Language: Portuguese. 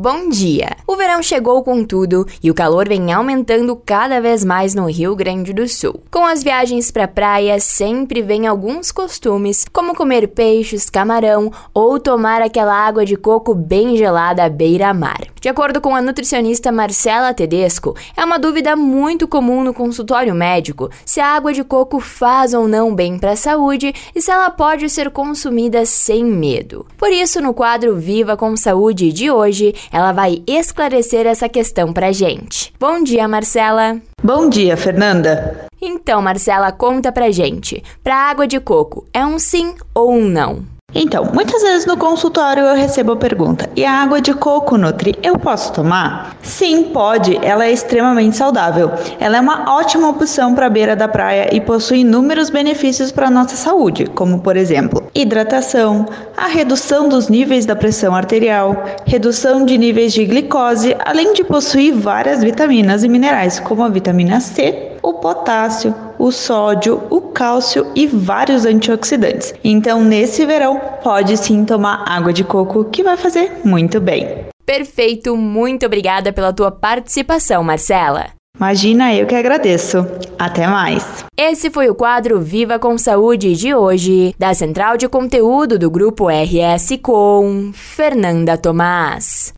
Bom dia! O verão chegou com tudo e o calor vem aumentando cada vez mais no Rio Grande do Sul. Com as viagens para praia, sempre vem alguns costumes, como comer peixes, camarão ou tomar aquela água de coco bem gelada à beira-mar. De acordo com a nutricionista Marcela Tedesco, é uma dúvida muito comum no consultório médico se a água de coco faz ou não bem para a saúde e se ela pode ser consumida sem medo. Por isso, no quadro Viva com Saúde de hoje, ela vai esclarecer essa questão pra gente. Bom dia, Marcela! Bom dia, Fernanda! Então, Marcela, conta pra gente. Pra água de coco, é um sim ou um não? Então, muitas vezes no consultório eu recebo a pergunta: e a água de coco Nutri, eu posso tomar? Sim, pode. Ela é extremamente saudável. Ela é uma ótima opção para a beira da praia e possui inúmeros benefícios para a nossa saúde, como por exemplo, hidratação, a redução dos níveis da pressão arterial, redução de níveis de glicose, além de possuir várias vitaminas e minerais, como a vitamina C, o potássio, o sódio, o cálcio e vários antioxidantes. Então, nesse verão, pode sim tomar água de coco que vai fazer muito bem. Perfeito, muito obrigada pela tua participação, Marcela. Imagina, eu que agradeço. Até mais. Esse foi o quadro Viva com Saúde de hoje, da Central de Conteúdo do Grupo RS com Fernanda Tomás.